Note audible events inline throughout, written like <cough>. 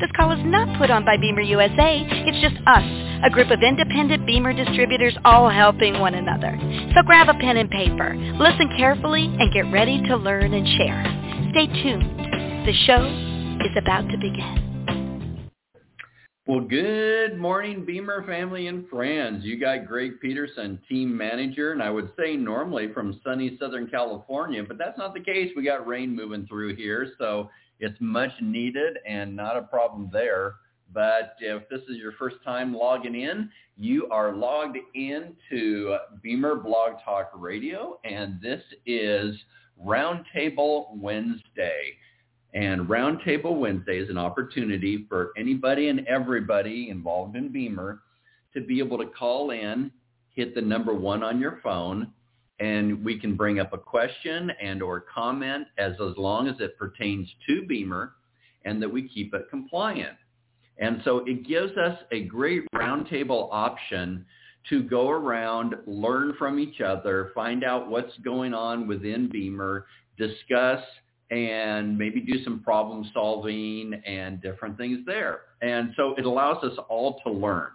This call is not put on by BEMER USA. It's just us, a group of independent BEMER distributors all helping one another. So grab a pen and paper, listen carefully, and get ready to learn and share. Stay tuned. The show is about to begin. Well, good morning, BEMER family and friends. You got Greg Petersen, team manager, and I would say normally from sunny Southern California, but that's not the case. We got rain moving through here, so it's much needed and not a problem there. But if this is your first time logging in, you are logged into BEMER Blog Talk Radio, and this is Roundtable Wednesday. And Roundtable Wednesday is an opportunity for anybody and everybody involved in BEMER to be able to call in, hit the number one on your phone, and we can bring up a question and or comment as, as long as it pertains to BEMER and that we keep it compliant. And so it gives us a great roundtable option to go around, learn from each other, find out what's going on within BEMER, discuss and maybe do some problem solving and different things there. And so it allows us all to learn.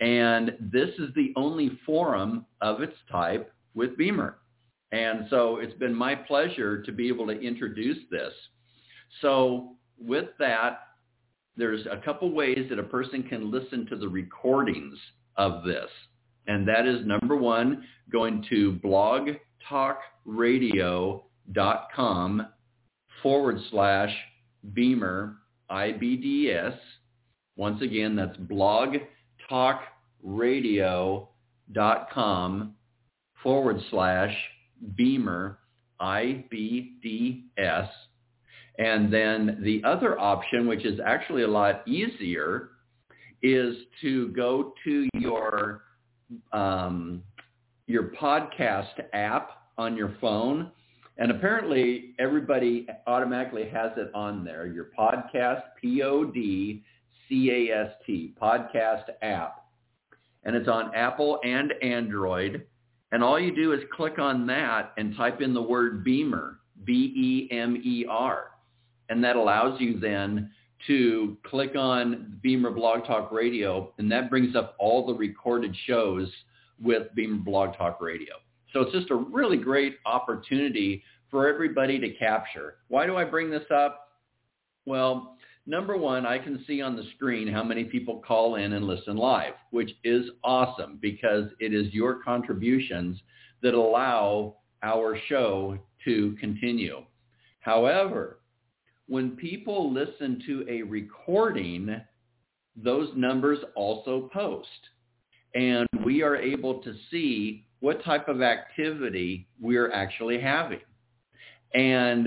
And this is the only forum of its type with BEMER. And so it's been my pleasure to be able to introduce this. So with that, there's a couple ways that a person can listen to the recordings of this. And that is number one, going to blogtalkradio.com forward slash BEMER IBDS. Once again, that's blogtalkradio.com forward slash BEMER IBDS. And then the other option, which is actually a lot easier, is to go to your um, your podcast app on your phone and apparently everybody automatically has it on there. Your podcast, P-O-D-C-A-S-T, podcast app. And it's on Apple and Android. And all you do is click on that and type in the word BEMER, B-E-M-E-R. And that allows you then to click on BEMER Blog Talk Radio, and that brings up all the recorded shows with BEMER Blog Talk Radio. So it's just a really great opportunity for everybody to capture. Why do I bring this up? Well, number one, I can see on the screen how many people call in and listen live, which is awesome because it is your contributions that allow our show to continue. However, when people listen to a recording, those numbers also post. And we are able to see what type of activity we're actually having. And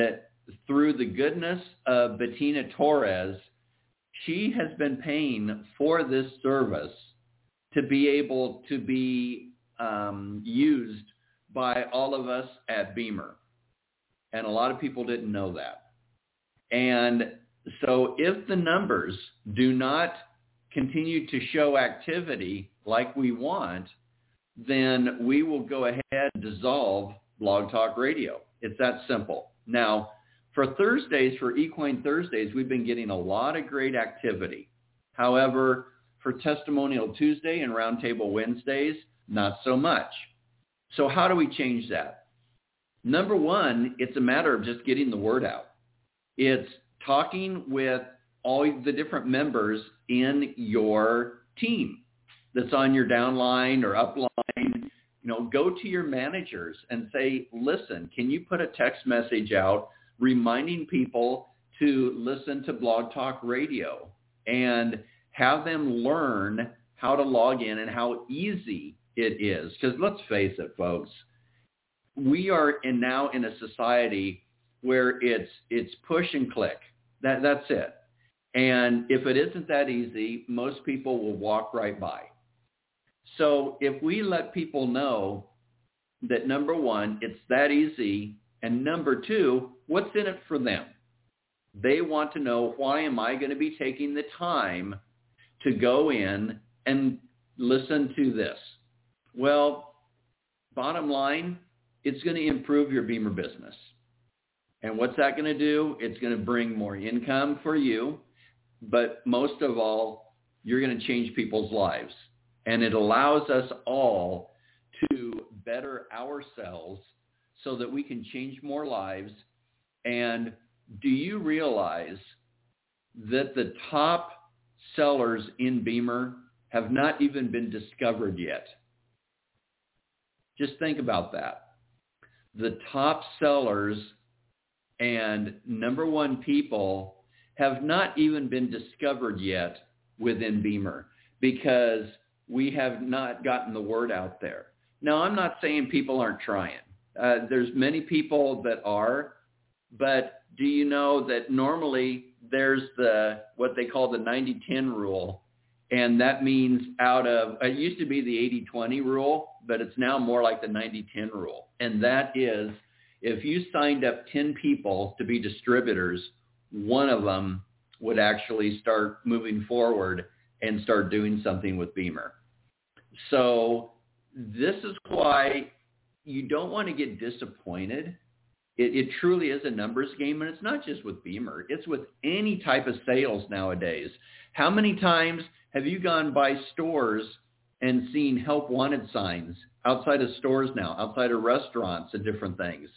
through the goodness of Bettina Torres, she has been paying for this service to be able to be um, used by all of us at BEMER. And a lot of people didn't know that. And so if the numbers do not continue to show activity like we want, then we will go ahead and dissolve Blog Talk Radio. It's that simple. Now, for Thursdays, for Equine Thursdays, we've been getting a lot of great activity. However, for Testimonial Tuesday and Roundtable Wednesdays, not so much. So how do we change that? Number one, it's a matter of just getting the word out. It's talking with all the different members in your team that's on your downline or upline You know, go to your managers and say, listen, can you put a text message out reminding people to listen to Blog Talk Radio and have them learn how to log in and how easy it is. Because let's face it, folks, we are in now in a society where it's it's push and click. That that's it. And if it isn't that easy, most people will walk right by. So if we let people know that number one, it's that easy, and number two, what's in it for them? They want to know why am I going to be taking the time to go in and listen to this? Well, bottom line, it's going to improve your BEMER business. And what's that going to do? It's going to bring more income for you. But most of all, you're going to change people's lives. And it allows us all to better ourselves so that we can change more lives. And do you realize that the top sellers in BEMER have not even been discovered yet? Just think about that. The top sellers and number one people have not even been discovered yet within BEMER because we have not gotten the word out there. Now, I'm not saying people aren't trying. Uh, there's many people that are, but do you know that normally there's the what they call the 90-10 rule, and that means out of it used to be the 80-20 rule, but it's now more like the 90-10 rule, and that is if you signed up 10 people to be distributors, one of them would actually start moving forward and start doing something with BEMER. So this is why you don't want to get disappointed. It, it, truly is a numbers game, and it's not just with BEMER. It's with any type of sales nowadays. How many times have you gone by stores and seen help wanted signs outside of stores now, outside of restaurants and different things?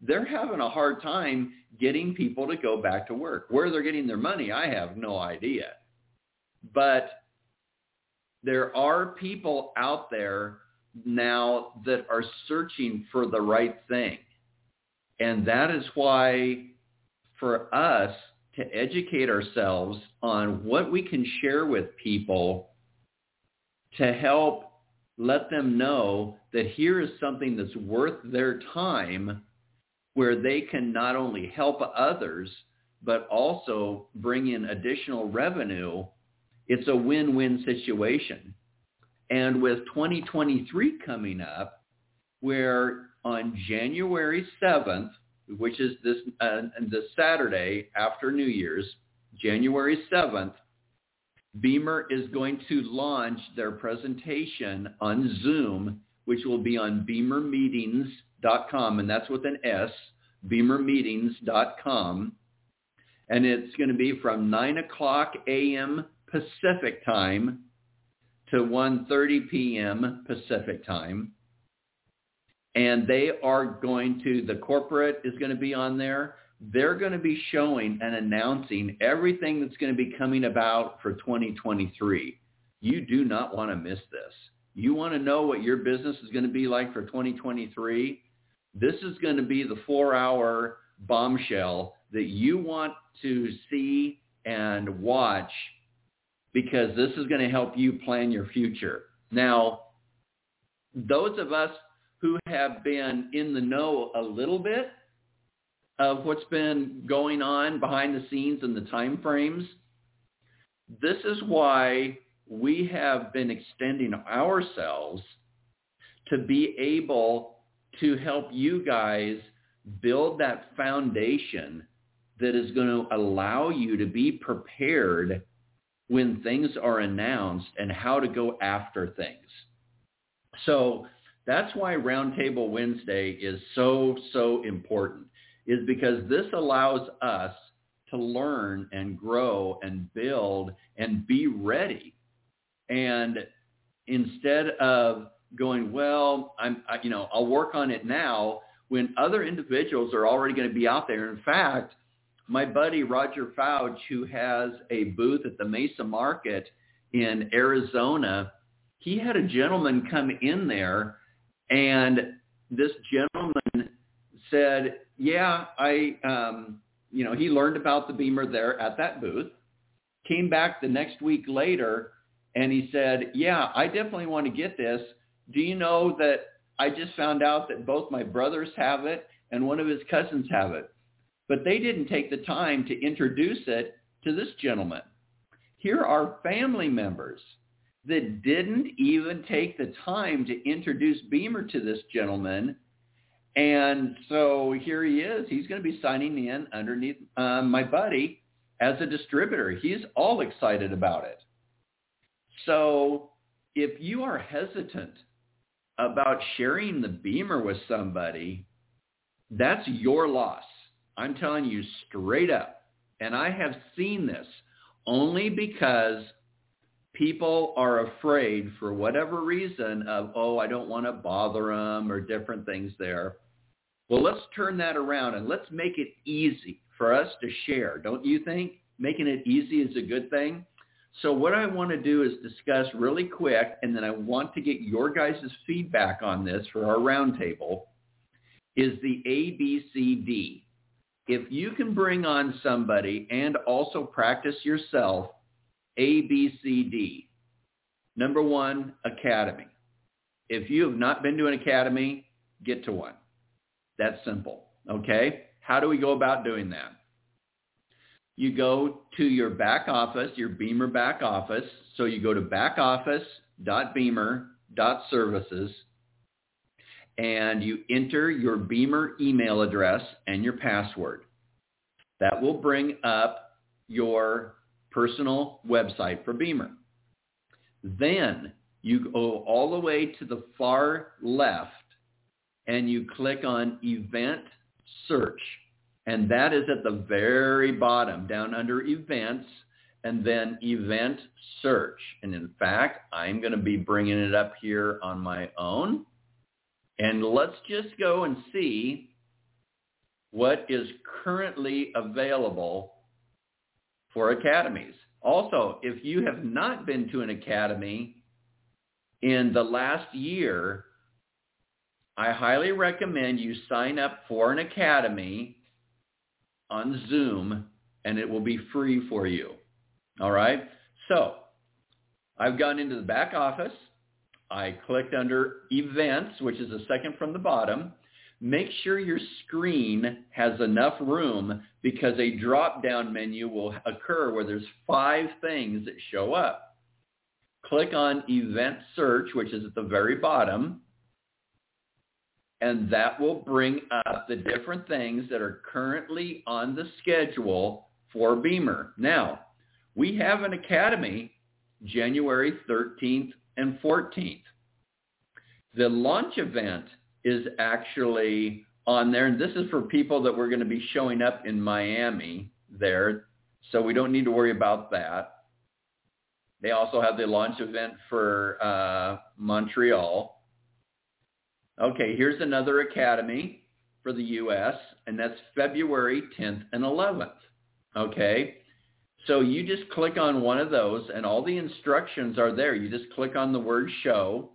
they're having a hard time getting people to go back to work. Where they're getting their money, I have no idea. But there are people out there now that are searching for the right thing. And that is why for us to educate ourselves on what we can share with people to help let them know that here is something that's worth their time where they can not only help others, but also bring in additional revenue, it's a win-win situation. And with 2023 coming up, where on January 7th, which is this, uh, Saturday after New Year's, January 7th, BEMER is going to launch their presentation on Zoom, which will be on bemermeetings.com, and that's with an S, bemermeetings.com. And it's going to be from 9 o'clock a.m. Pacific time to 1.30 p.m. Pacific time. And they are going to, the corporate is going to be on there. They're going to be showing and announcing everything that's going to be coming about for 2023. You do not want to miss this. You want to know what your business is going to be like for 2023? This is going to be the four-hour bombshell that you want to see and watch because this is going to help you plan your future. Now, those of us who have been in the know a little bit of what's been going on behind the scenes and the time frames, this is why we have been extending ourselves to be able to help you guys build that foundation that is going to allow you to be prepared when things are announced and how to go after things. So that's why Roundtable Wednesday is so, so important, is because this allows us to learn and grow and build and be ready. And instead of going, well, I'm, I, you know, I'll work on it now when other individuals are already going to be out there. In fact, my buddy Roger Fouch, who has a booth at the Mesa Market in Arizona, he had a gentleman come in there And this gentleman said, yeah, I, um, you know, he learned about the BEMER there at that booth, came back the next week later, and he said, yeah, I definitely want to get this. Do you know that I just found out that both my brothers have it and one of his cousins have it? But they didn't take the time to introduce it to this gentleman. Here are family members that didn't even take the time to introduce BEMER to this gentleman. And so here he is. He's going to be signing in underneath uh, my buddy as a distributor. He's all excited about it. So if you are hesitant about sharing the BEMER with somebody, that's your loss. I'm telling you straight up. And I have seen this only because people are afraid for whatever reason of, oh, I don't want to bother them or different things there. Well, let's turn that around and let's make it easy for us to share. Don't you think? Making it easy is a good thing. So what I want to do is discuss really quick, and then I want to get your guys' feedback on this for our roundtable, is the ABCD. If you can bring on somebody and also practice yourself, ABCD. Number one, academy. If you have not been to an academy, get to one. That's simple. Okay? How do we go about doing that? You go to your back office, your BEMER back office. So you go to backoffice.bemer.services and you enter your BEMER email address and your password. That will bring up your personal website for BEMER. Then you go all the way to the far left and you click on event search. And that is at the very bottom down under events and then event search. And in fact, I'm going to be bringing it up here on my own. And let's just go and see what is currently available for academies. Also, if you have not been to an academy in the last year, I highly recommend you sign up for an academy on Zoom and it will be free for you. All right? So I've gone into the back office. I clicked under events, which is the second from the bottom make sure your screen has enough room because a drop-down menu will occur where there's five things that show up. Click on Event Search, which is at the very bottom, and that will bring up the different things that are currently on the schedule for BEMER. Now, we have an academy January 13th and 14th. The launch event is actually on there. And this is for people that we're going to be showing up in Miami there. So we don't need to worry about that. They also have the launch event for uh, Montreal. Okay, here's another academy for the U.S., and that's February 10th and 11th. Okay, so you just click on one of those, and all the instructions are there. You just click on the word show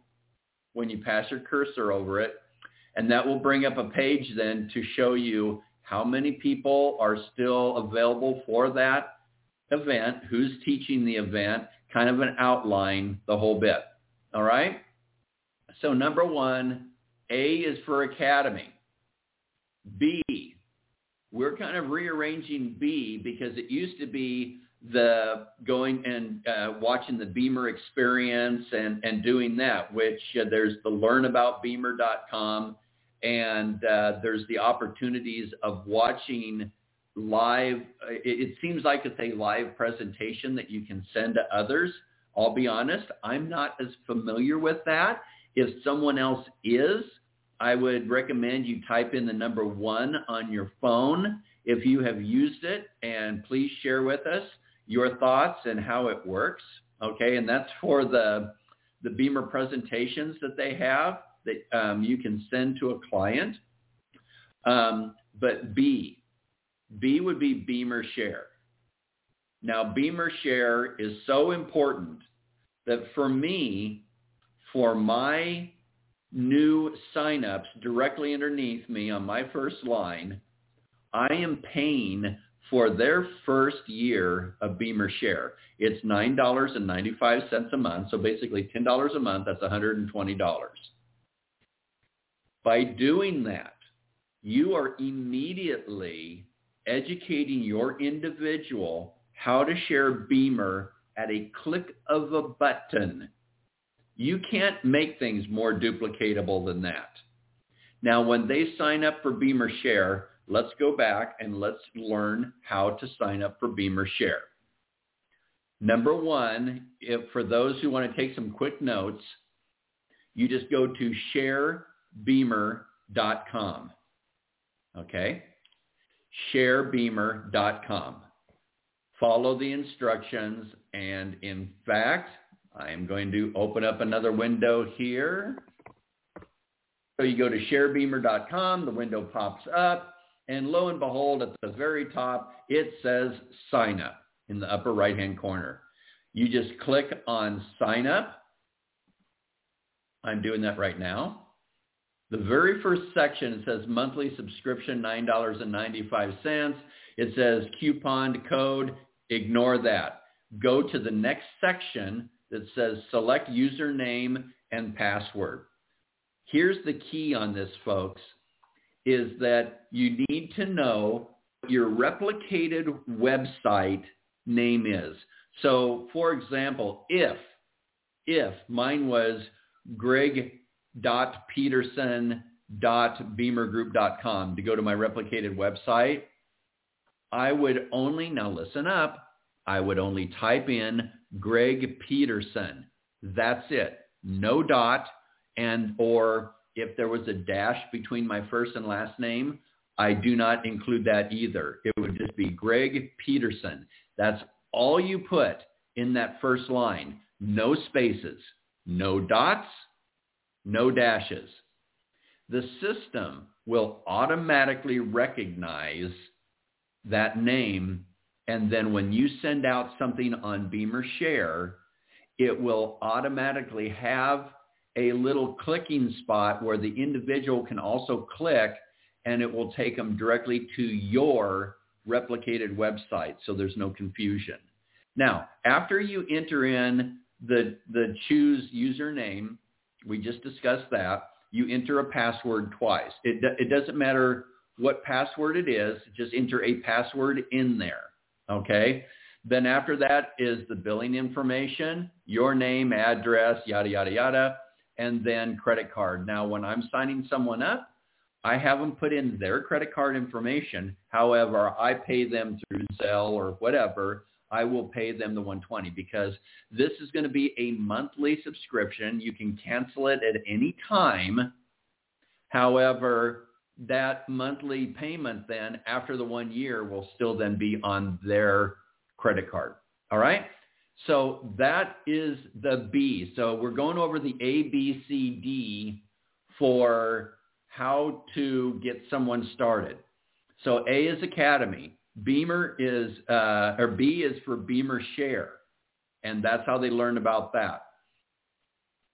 when you pass your cursor over it, and that will bring up a page then to show you how many people are still available for that event, who's teaching the event, kind of an outline, the whole bit. All right? So number one, A is for Academy. B, we're kind of rearranging B because it used to be the going and uh, watching the BEMER experience and, and doing that, which uh, there's the learnaboutbemer.com and uh, there's the opportunities of watching live. It, it seems like it's a live presentation that you can send to others. I'll be honest, I'm not as familiar with that. If someone else is, I would recommend you type in the number one on your phone if you have used it, and please share with us your thoughts and how it works. Okay, and that's for the the BEMER presentations that they have that um, you can send to a client. Um, but B, B would be BEMER Share. Now, BEMER Share is so important that for me, for my new signups directly underneath me on my first line, I am paying for their first year of BEMER Share. It's $9.95 a month, so basically $10 a month, that's $120. By doing that, you are immediately educating your individual how to share BEMER at a click of a button. You can't make things more duplicatable than that. Now, when they sign up for BEMER Share, let's go back and let's learn how to sign up for BEMER Share. Number one, if for those who want to take some quick notes, you just go to sharebemer.com. Okay? sharebemer.com. Follow the instructions and in fact, I am going to open up another window here. So you go to sharebemer.com, the window pops up, and lo and behold, at the very top, it says sign up in the upper right-hand corner. You just click on sign up. I'm doing that right now. The very first section says monthly subscription, $9.95. It says coupon code. Ignore that. Go to the next section that says select username and password. Here's the key on this, folks, is that you need to know your replicated website name is. So for example, if, if mine was greg.petersen.bemergroup.com to go to my replicated website, I would only, now listen up, I would only type in Greg Petersen. That's it. No dot and or if there was a dash between my first and last name, I do not include that either. It would just be Greg Petersen. That's all you put in that first line. No spaces, no dots, no dashes. The system will automatically recognize that name and then when you send out something on BEMER Share, it will automatically have a little clicking spot where the individual can also click and it will take them directly to your replicated website so there's no confusion. Now, after you enter in the, the choose username, we just discussed that, you enter a password twice. It, it doesn't matter what password it is, just enter a password in there. Okay. Then after that is the billing information, your name, address, yada, yada, yada, and then credit card. Now, when I'm signing someone up, I have them put in their credit card information. However, I pay them through Zelle or whatever. I will pay them the 120 because this is going to be a monthly subscription. You can cancel it at any time. However, that monthly payment then after the one year will still then be on their credit card. All right? So that is the B. So we're going over the A, B, C, D for how to get someone started. So A is Academy. BEMER is, uh, or B is for BEMER Share. And that's how they learn about that.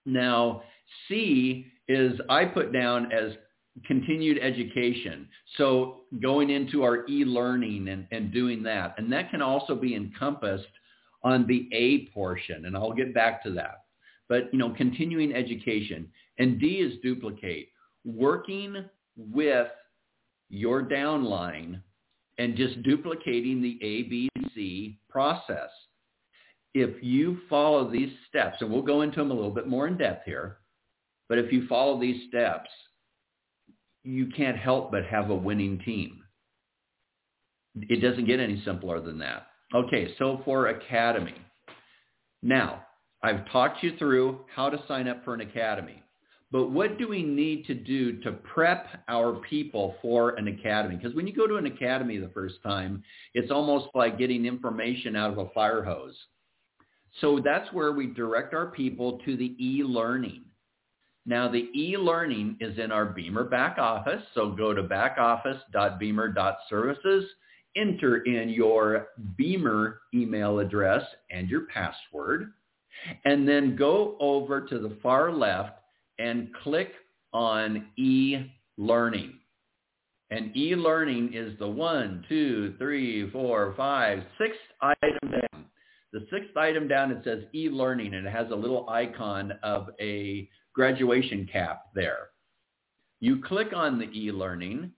Now, C is I put down as continued education. So going into our e-learning and, and doing that. And that can also be encompassed on the A portion. And I'll get back to that. But, you know, continuing education. And D is duplicate. Working with your downline and just duplicating the ABC process. If you follow these steps, and we'll go into them a little bit more in depth here, but if you follow these steps, you can't help but have a winning team. It doesn't get any simpler than that. Okay, so for Academy. Now, I've talked you through how to sign up for an Academy. But what do we need to do to prep our people for an academy? Because when you go to an academy the first time, it's almost like getting information out of a fire hose. So that's where we direct our people to the e-learning. Now the e-learning is in our BEMER back office. So go to backoffice.bemer.services, enter in your BEMER email address and your password, and then go over to the far left and click on e-learning. And e-learning is the one, two, three, four, five, sixth item down. The sixth item down, it says e-learning, and it has a little icon of a graduation cap there. You click on the e-learning,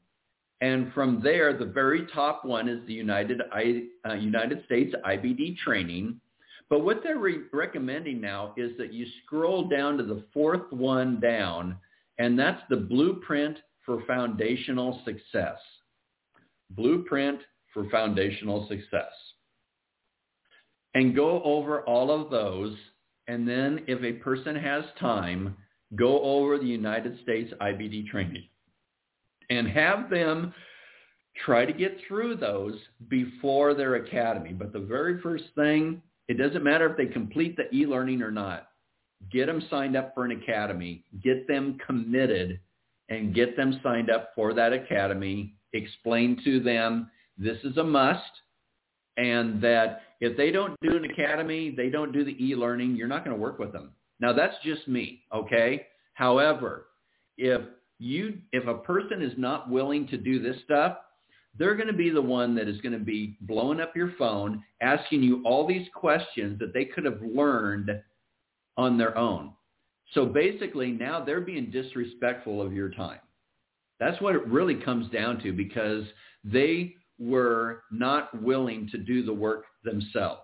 and from there, the very top one is the United, uh, United States IBD training. But what they're re- recommending now is that you scroll down to the fourth one down, and that's the blueprint for foundational success. Blueprint for foundational success. And go over all of those. And then if a person has time, go over the United States IBD training and have them try to get through those before their academy. But the very first thing, it doesn't matter if they complete the e-learning or not. Get them signed up for an academy. Get them committed and get them signed up for that academy. Explain to them this is a must and that if they don't do an academy, they don't do the e-learning, you're not going to work with them. Now that's just me, okay? However, if you if a person is not willing to do this stuff, they're going to be the one that is going to be blowing up your phone, asking you all these questions that they could have learned on their own. So basically now they're being disrespectful of your time. That's what it really comes down to because they were not willing to do the work themselves.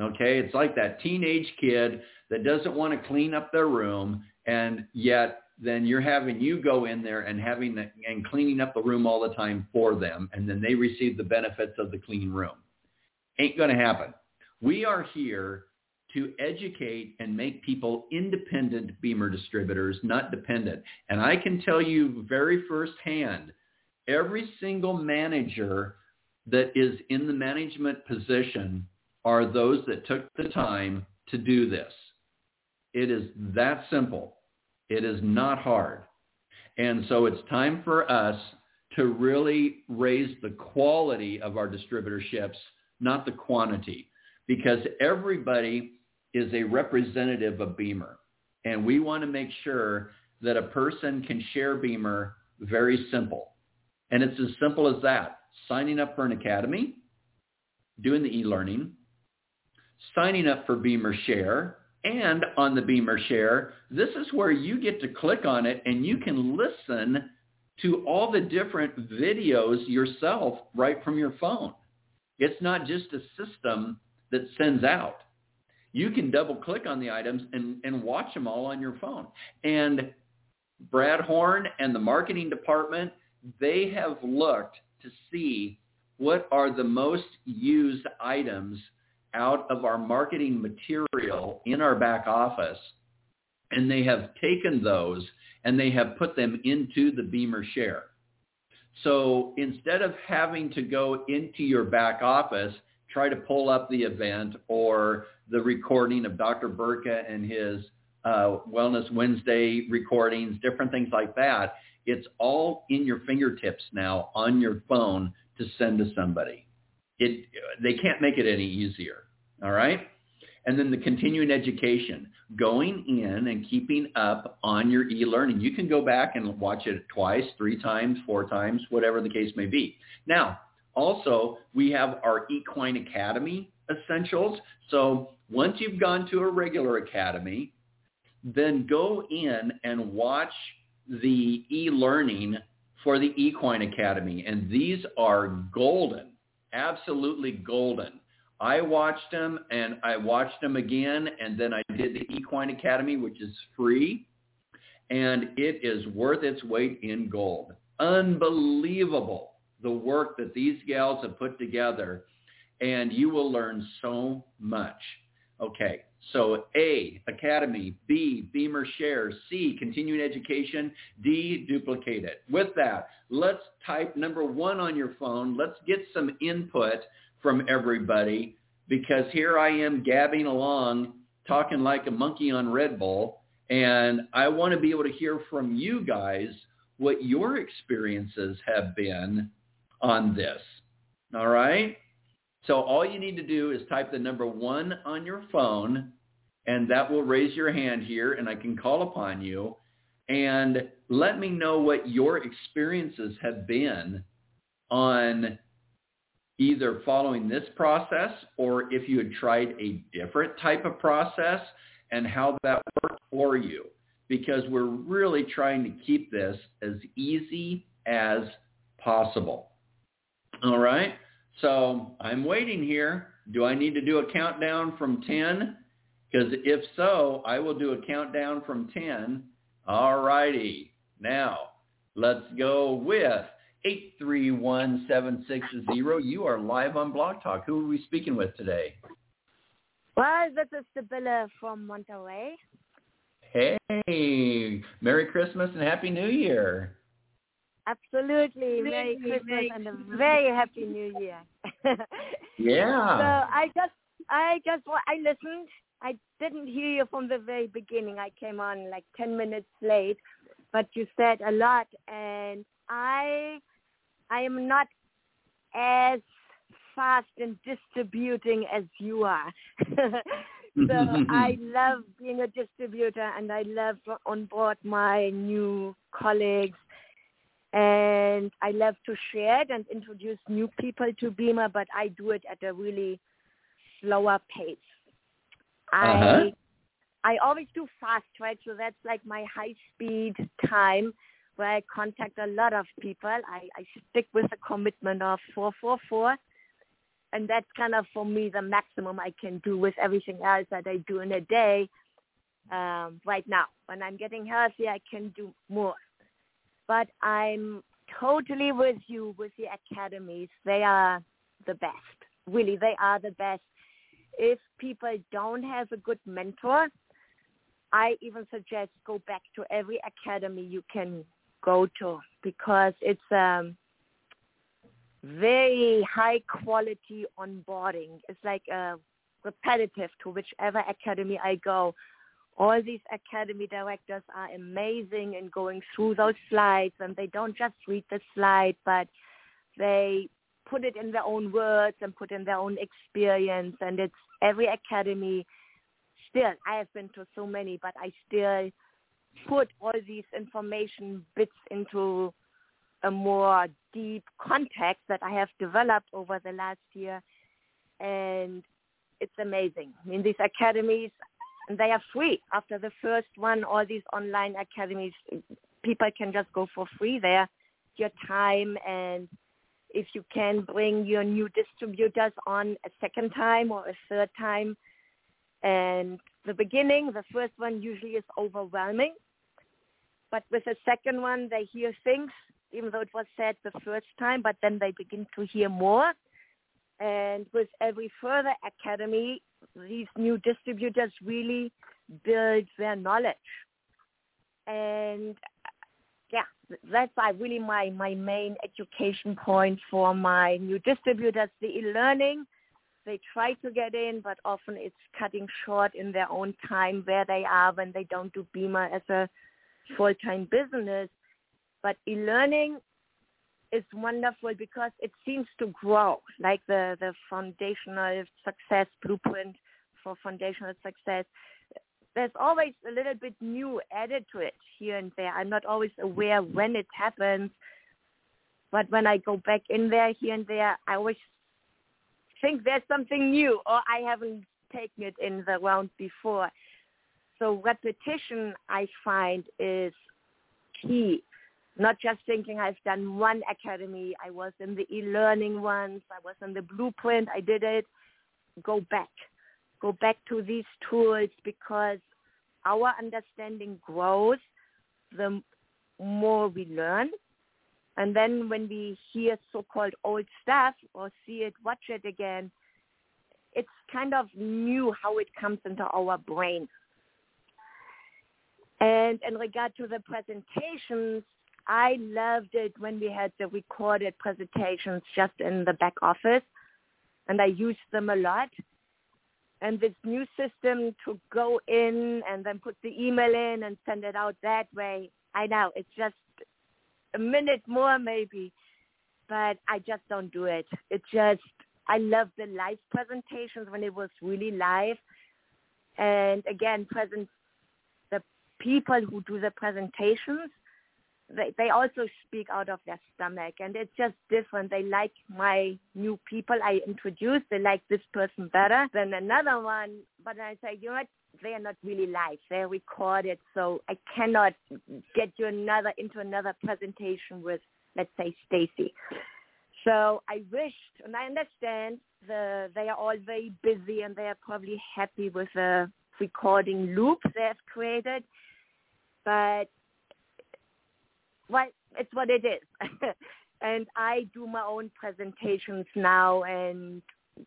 Okay, it's like that teenage kid that doesn't want to clean up their room and yet then you're having you go in there and having the, and cleaning up the room all the time for them and then they receive the benefits of the clean room. Ain't going to happen. We are here to educate and make people independent BEMER distributors, not dependent. And I can tell you very firsthand, every single manager that is in the management position are those that took the time to do this. It is that simple. It is not hard. And so it's time for us to really raise the quality of our distributorships, not the quantity, because everybody is a representative of BEMER. And we want to make sure that a person can share BEMER very simple. And it's as simple as that. Signing up for an academy, doing the e-learning, signing up for BEMER Share, and on the BEMER Share, this is where you get to click on it and you can listen to all the different videos yourself right from your phone. It's not just a system that sends out. You can double click on the items and, and watch them all on your phone. And Brad Horn and the marketing department, they have looked to see what are the most used items out of our marketing material in our back office, and they have taken those and they have put them into the BEMER Share. So instead of having to go into your back office, try to pull up the event or the recording of Dr. Burka and his uh, Wellness Wednesday recordings, different things like that. It's all in your fingertips now on your phone to send to somebody it they can't make it any easier. All right? And then the continuing education, going in and keeping up on your e-learning. You can go back and watch it twice, three times, four times, whatever the case may be. Now, also, we have our Equine Academy essentials. So once you've gone to a regular academy, then go in and watch the e-learning for the Equine Academy. And these are golden absolutely golden. I watched them and I watched them again and then I did the Equine Academy, which is free. And it is worth its weight in gold. Unbelievable the work that these gals have put together. And you will learn so much. Okay, so A, Academy, B, BEMER Share, C, Continuing Education, D, Duplicate it. With that, let's type number one on your phone. Let's get some input from everybody because here I am gabbing along, talking like a monkey on Red Bull, and I want to be able to hear from you guys what your experiences have been on this. All right? So all you need to do is type the number one on your phone, and that will raise your hand here, and I can call upon you. and let me know what your experiences have been on either following this process or if you had tried a different type of process and how that worked for you because we're really trying to keep this as easy as possible. All right. So I'm waiting here. Do I need to do a countdown from 10? Because if so, I will do a countdown from 10. All righty. Now, let's go with 831760. You are live on Blog Talk. Who are we speaking with today? Well, this is Sibylla from Monterey. Hey, Merry Christmas and Happy New Year. Absolutely. Merry Christmas and a very Happy New Year. <laughs> <laughs> yeah. So I just, I just, I listened. I didn't hear you from the very beginning. I came on like 10 minutes late, but you said a lot and I, I am not as fast in distributing as you are. <laughs> so I love being a distributor and I love on board my new colleagues and I love to share it and introduce new people to BEMER, but I do it at a really slower pace. Uh-huh. I I always do fast, right? So that's like my high speed time where I contact a lot of people. I, I stick with a commitment of 444 and that's kind of for me the maximum I can do with everything else that I do in a day um, right now. When I'm getting healthy, I can do more. But I'm totally with you with the academies. They are the best. Really, they are the best. If people don't have a good mentor, I even suggest go back to every academy you can go to because it's um very high quality onboarding. It's like uh, repetitive to whichever academy I go. All these academy directors are amazing in going through those slides and they don't just read the slide, but they put it in their own words and put in their own experience and it's every academy still I have been to so many but I still put all these information bits into a more deep context that I have developed over the last year, and it's amazing. I mean, these academies, they are free. After the first one, all these online academies, people can just go for free there. Your time and if you can bring your new distributors on a second time or a third time. And the beginning, the first one usually is overwhelming. But with the second one, they hear things even though it was said the first time, but then they begin to hear more. And with every further academy, these new distributors really build their knowledge. And yeah, that's really my, my main education point for my new distributors, the e-learning. They try to get in, but often it's cutting short in their own time where they are when they don't do BEMER as a full-time business. But e-learning is wonderful because it seems to grow, like the, the foundational success blueprint for foundational success. There's always a little bit new added to it here and there. I'm not always aware when it happens, but when I go back in there here and there, I always think there's something new or I haven't taken it in the round before. So repetition, I find, is key not just thinking I've done one academy. I was in the e-learning ones. I was in the blueprint. I did it. Go back. Go back to these tools because our understanding grows the more we learn. And then when we hear so-called old stuff or see it, watch it again, it's kind of new how it comes into our brain. And in regard to the presentations, I loved it when we had the recorded presentations just in the back office, and I used them a lot. And this new system to go in and then put the email in and send it out that way, I know it's just a minute more maybe, but I just don't do it. It just, I love the live presentations when it was really live. And again, present the people who do the presentations, they, they also speak out of their stomach and it's just different. They like my new people I introduced. They like this person better than another one. But I say, you know what? They are not really live. They're recorded. So I cannot get you another into another presentation with, let's say, Stacy. So I wished, and I understand the, they are all very busy and they are probably happy with the recording loop they have created. But well, it's what it is. <laughs> and I do my own presentations now and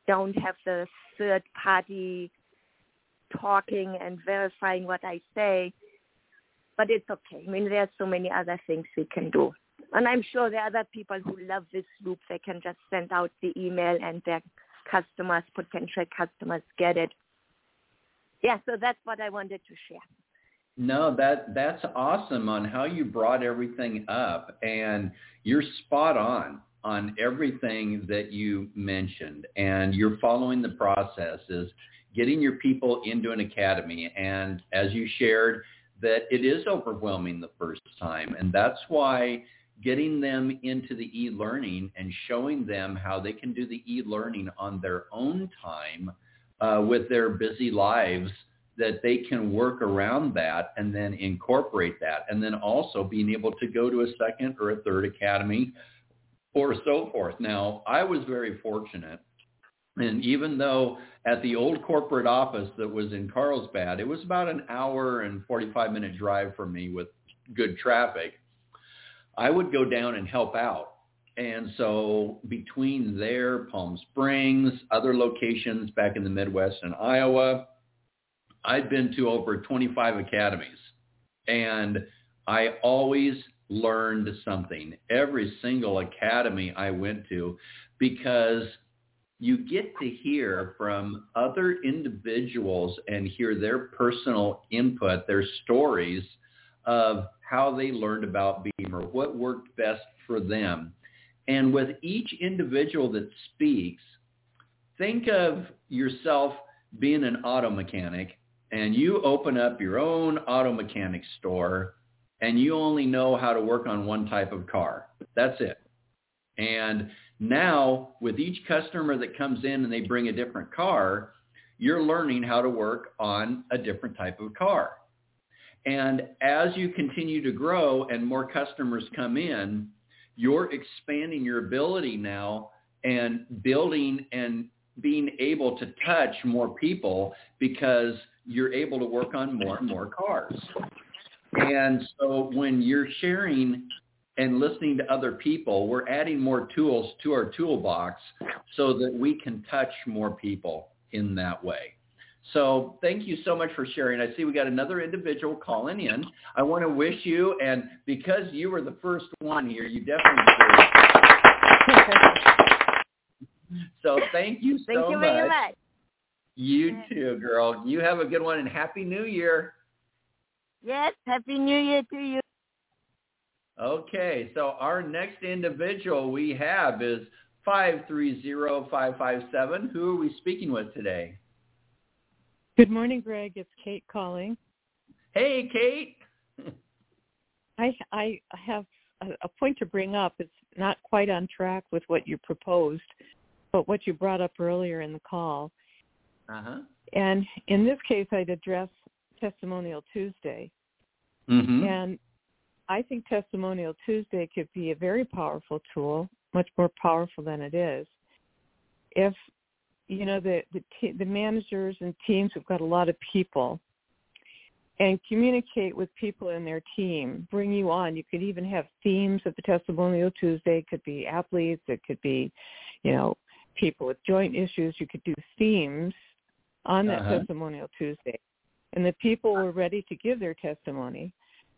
don't have the third party talking and verifying what I say. But it's okay. I mean, there are so many other things we can do. And I'm sure there are other people who love this loop. They can just send out the email and their customers, potential customers get it. Yeah, so that's what I wanted to share. No, that that's awesome on how you brought everything up and you're spot on on everything that you mentioned and you're following the processes getting your people into an academy and as you shared that it is overwhelming the first time and that's why getting them into the e-learning and showing them how they can do the e-learning on their own time uh, with their busy lives that they can work around that and then incorporate that and then also being able to go to a second or a third academy or so forth. Now, I was very fortunate and even though at the old corporate office that was in Carlsbad, it was about an hour and 45 minute drive for me with good traffic, I would go down and help out. And so between there, Palm Springs, other locations back in the Midwest and Iowa, I'd been to over 25 academies and I always learned something every single academy I went to because you get to hear from other individuals and hear their personal input, their stories of how they learned about BEMER, what worked best for them. And with each individual that speaks, think of yourself being an auto mechanic and you open up your own auto mechanic store and you only know how to work on one type of car. That's it. And now with each customer that comes in and they bring a different car, you're learning how to work on a different type of car. And as you continue to grow and more customers come in, you're expanding your ability now and building and being able to touch more people because you're able to work on more and more cars. And so when you're sharing and listening to other people, we're adding more tools to our toolbox so that we can touch more people in that way. So thank you so much for sharing. I see we got another individual calling in. I want to wish you, and because you were the first one here, you definitely <laughs> so thank you so thank you much. Very much. You too, girl. You have a good one and happy new year. Yes, happy new year to you. Okay, so our next individual we have is 530557. Who are we speaking with today? Good morning, Greg. It's Kate calling. Hey, Kate. I I have a, a point to bring up. It's not quite on track with what you proposed, but what you brought up earlier in the call. Uh-huh. And in this case, I'd address Testimonial Tuesday. Mm-hmm. And I think Testimonial Tuesday could be a very powerful tool, much more powerful than it is. If you know the the, t- the managers and teams have got a lot of people, and communicate with people in their team, bring you on. You could even have themes of the Testimonial Tuesday. It could be athletes. It could be, you know, people with joint issues. You could do themes on that Uh-huh. Testimonial Tuesday. And the people were ready to give their testimony.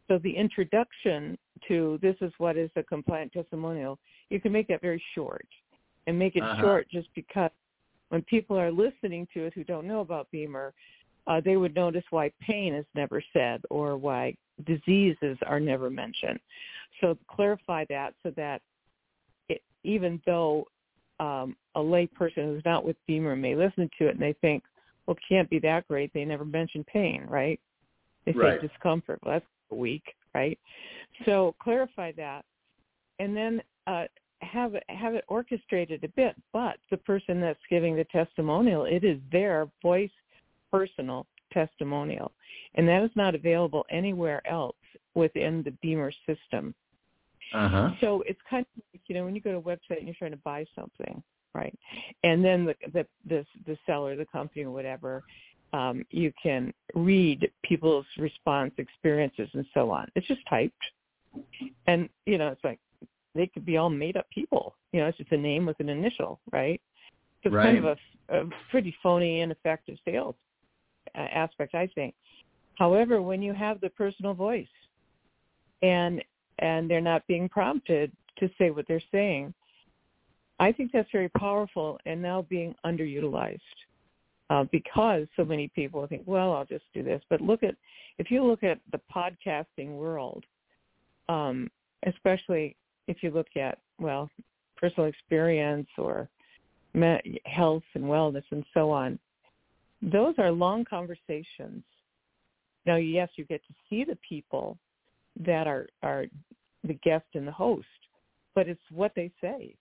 So the introduction to this is what is a compliant testimonial, you can make that very short and make it Uh-huh. short just because when people are listening to it who don't know about BEMER, uh, they would notice why pain is never said or why diseases are never mentioned. So clarify that so that it, even though um, a lay person who's not with BEMER may listen to it and they think, well, it can't be that great. They never mention pain, right? They say Right. discomfort. Well, that's a week, right? So clarify that, and then uh, have it have it orchestrated a bit. But the person that's giving the testimonial, it is their voice, personal testimonial, and that is not available anywhere else within the BEMER system. Uh-huh. So it's kind of like, you know, when you go to a website and you're trying to buy something, right? And then the the the, the seller, the company or whatever, um, you can read people's response experiences and so on. It's just typed. And, you know, it's like they could be all made up people. You know, it's just a name with an initial, right? So it's kind of a, a pretty phony, ineffective sales uh, aspect, I think. However, when you have the personal voice and and they're not being prompted to say what they're saying, I think that's very powerful and now being underutilized uh, because so many people think, well, I'll just do this. But look at if you look at the podcasting world, um, especially if you look at well, personal experience or health and wellness and so on, those are long conversations. Now, yes, you get to see the people that are are the guest and the host, but it's what they say.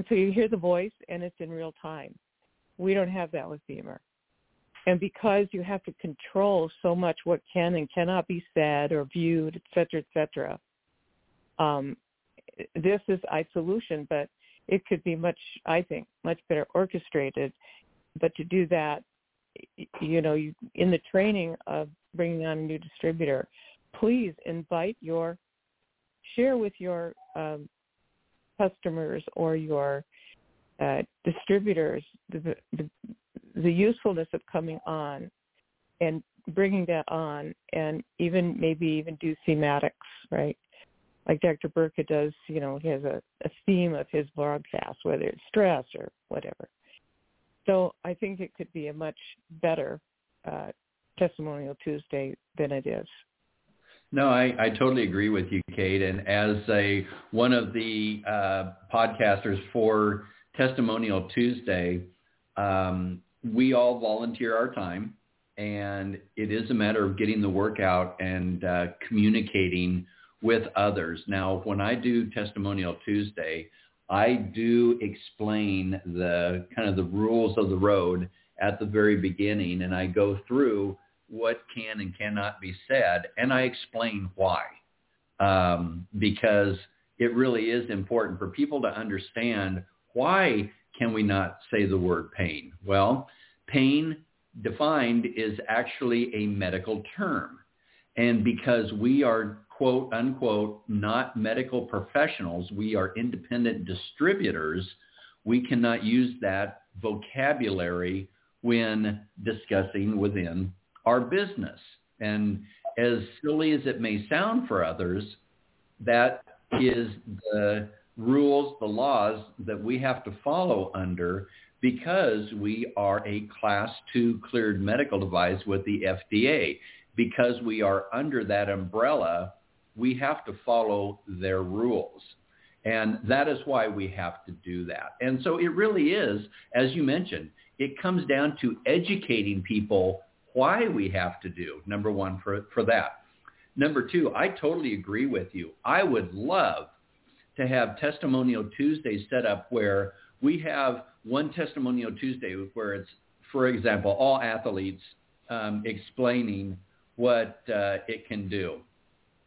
And so you hear the voice and it's in real time. We don't have that with BEMER. And because you have to control so much what can and cannot be said or viewed, et cetera, et cetera, um, this is a solution, but it could be much, I think, much better orchestrated. But to do that, you know, you, in the training of bringing on a new distributor, please invite your share with your um, customers or your uh, distributors the, the, the usefulness of coming on and bringing that on and even maybe even do thematics, right? Like Dr. Burka does, you know, he has a, a theme of his broadcast, whether it's stress or whatever. So I think it could be a much better uh, testimonial Tuesday than it is. No, I, I totally agree with you, Kate. And as a one of the uh, podcasters for Testimonial Tuesday, um, we all volunteer our time, and it is a matter of getting the work out and uh, communicating with others. Now, when I do Testimonial Tuesday, I do explain the kind of the rules of the road at the very beginning, and I go through what can and cannot be said, and I explain why. Um, because it really is important for people to understand why can we not say the word pain? Well, pain defined is actually a medical term. And because we are quote unquote not medical professionals, we are independent distributors, we cannot use that vocabulary when discussing within our business. And as silly as it may sound for others, that is the rules, the laws that we have to follow under because we are a class two cleared medical device with the FDA. Because we are under that umbrella, we have to follow their rules. And that is why we have to do that. And so it really is, as you mentioned, it comes down to educating people why we have to do, number one, for, for that. Number two, I totally agree with you. I would love to have Testimonial Tuesday set up where we have one Testimonial Tuesday where it's, for example, all athletes um, explaining what uh, it can do.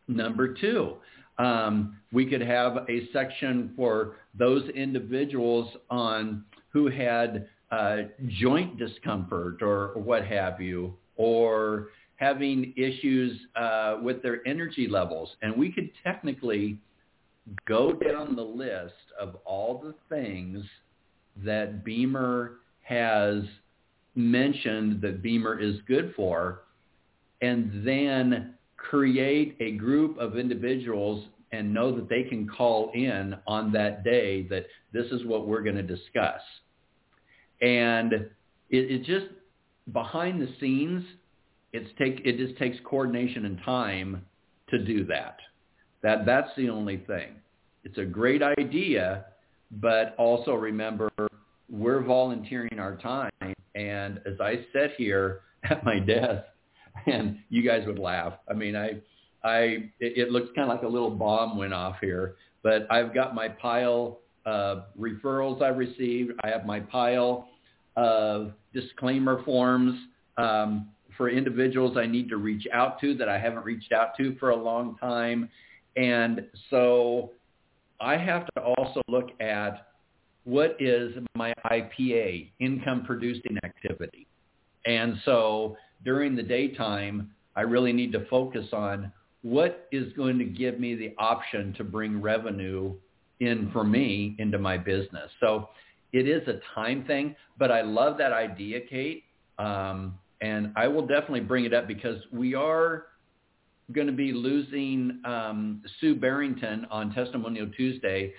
Number two, um, we could have a section for those individuals on who had uh, joint discomfort or, what have you, or having issues uh, with their energy levels. And we could technically go down the list of all the things that BEMER has mentioned that BEMER is good for, and then create a group of individuals and know that they can call in on that day that this is what we're going to discuss. And it, it just behind the scenes, it's take it just takes coordination and time to do that. That that's the only thing. It's a great idea, but also remember we're volunteering our time. And as I sit here <laughs> at my desk and you guys would laugh. I mean, I, I, it, it looks kind of like a little bomb went off here, but I've got my pile of referrals I've received. I have my pile of disclaimer forms um, for individuals I need to reach out to that I haven't reached out to for a long time. And so I have to also look at what is my IPA, income producing activity. And so during the daytime, I really need to focus on what is going to give me the option to bring revenue in for me into my business. So it is a time thing, but I love that idea, Kate. Um, and I will definitely bring it up because we are going to be losing um, Sue Barrington on Testimonial Tuesday.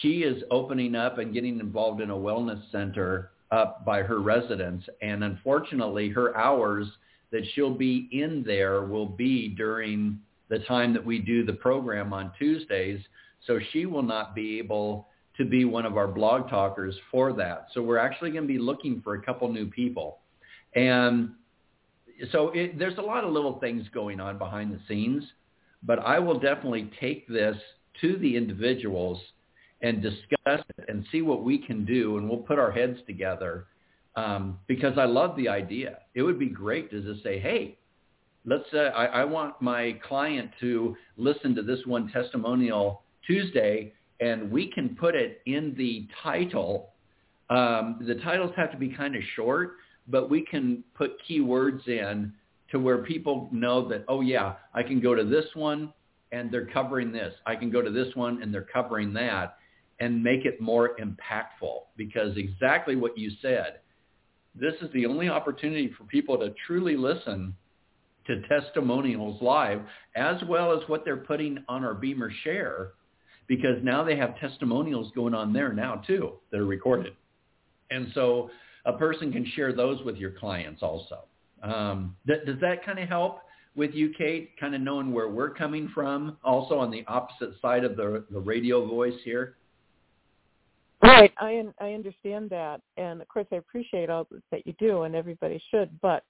She is opening up and getting involved in a wellness center up by her residence. And unfortunately, her hours that she'll be in there will be during the time that we do the program on Tuesdays. So she will not be able to be one of our blog talkers for that. So we're actually going to be looking for a couple new people. And so it, there's a lot of little things going on behind the scenes, but I will definitely take this to the individuals and discuss it and see what we can do, and we'll put our heads together um, because I love the idea. It would be great to just say, hey, let's. Uh, I, I want my client to listen to this one testimonial Tuesday, and we can put it in the title. Um, the titles have to be kind of short, but we can put keywords in to where people know that, oh yeah, I can go to this one and they're covering this. I can go to this one and they're covering that and make it more impactful because exactly what you said, this is the only opportunity for people to truly listen to testimonials live as well as what they're putting on our BEMER share because now they have testimonials going on there now too that are recorded. And so a person can share those with your clients also. Um, th- does that kind of help with you, Kate, kind of knowing where we're coming from also on the opposite side of the, the radio voice here? Right, I I understand that, and of course I appreciate all that you do, and everybody should. But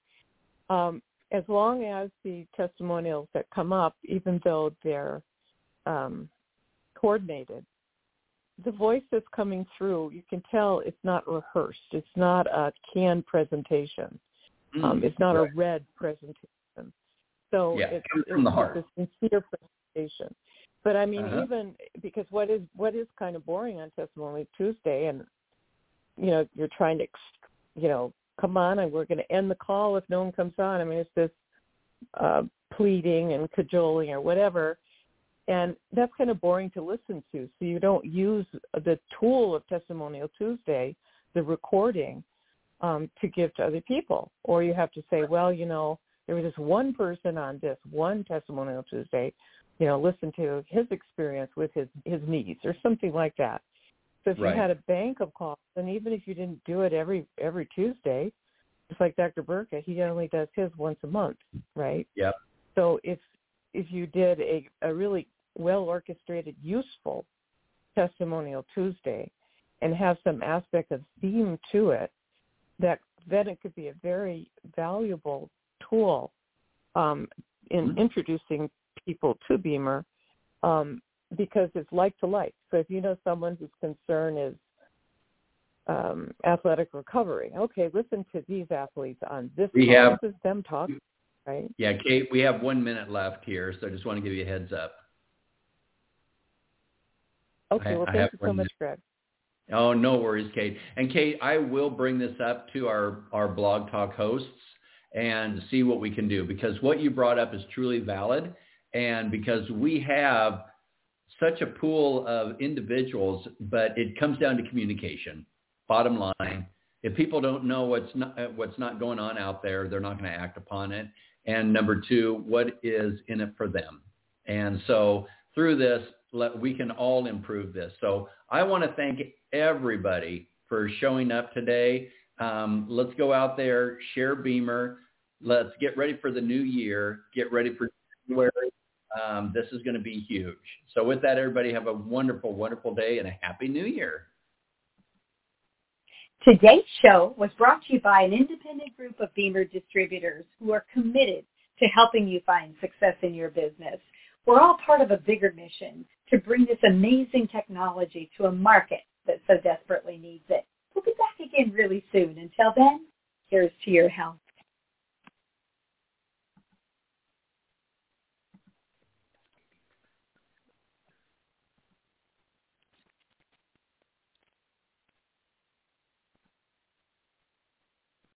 um, as long as the testimonials that come up, even though they're um, coordinated, the voice that's coming through, you can tell it's not rehearsed. It's not a canned presentation. Mm, um, it's not right. a read presentation. So yeah, it's, it's, from the heart. a sincere presentation. But I mean, uh-huh. even because what is what is kind of boring on Testimony Tuesday, and you know, you're trying to, you know, come on, and we're going to end the call if no one comes on. I mean, it's this uh, pleading and cajoling or whatever and that's kind of boring to listen to. So you don't use the tool of Testimonial Tuesday, the recording, um, to give to other people. Or you have to say, well, you know, there was this one person on this one Testimonial Tuesday, you know, listen to his experience with his his niece or something like that. So if right. you had a bank of calls, and even if you didn't do it every every Tuesday, just like Dr. Burka, he only does his once a month, right? Yeah. So if if you did a, a really well orchestrated, useful testimonial Tuesday and have some aspect of theme to it, that then it could be a very valuable tool um, in mm-hmm. introducing people to BEMER um, because it's like to like. So if you know someone whose concern is um, athletic recovery, okay, listen to these athletes on this. We have this is them talking, right? Yeah, Kate, we have one minute left here, so I just want to give you a heads up. Okay, well, thank you so much, Greg. Oh, no worries, Kate. And Kate, I will bring this up to our, our blog talk hosts and see what we can do because what you brought up is truly valid. And because we have such a pool of individuals, but it comes down to communication. Bottom line, if people don't know what's not, what's not going on out there, they're not going to act upon it. And number two, what is in it for them? And so through this, let, we can all improve this. So I want to thank everybody for showing up today. Um, let's go out there, share BEMER. Let's get ready for the new year. Get ready for January. Um, this is going to be huge. So with that, everybody have a wonderful, wonderful day and a happy new year. Today's show was brought to you by an independent group of BEMER distributors who are committed to helping you find success in your business. We're all part of a bigger mission to bring this amazing technology to a market that so desperately needs it. We'll be back again really soon. Until then, here's to your health.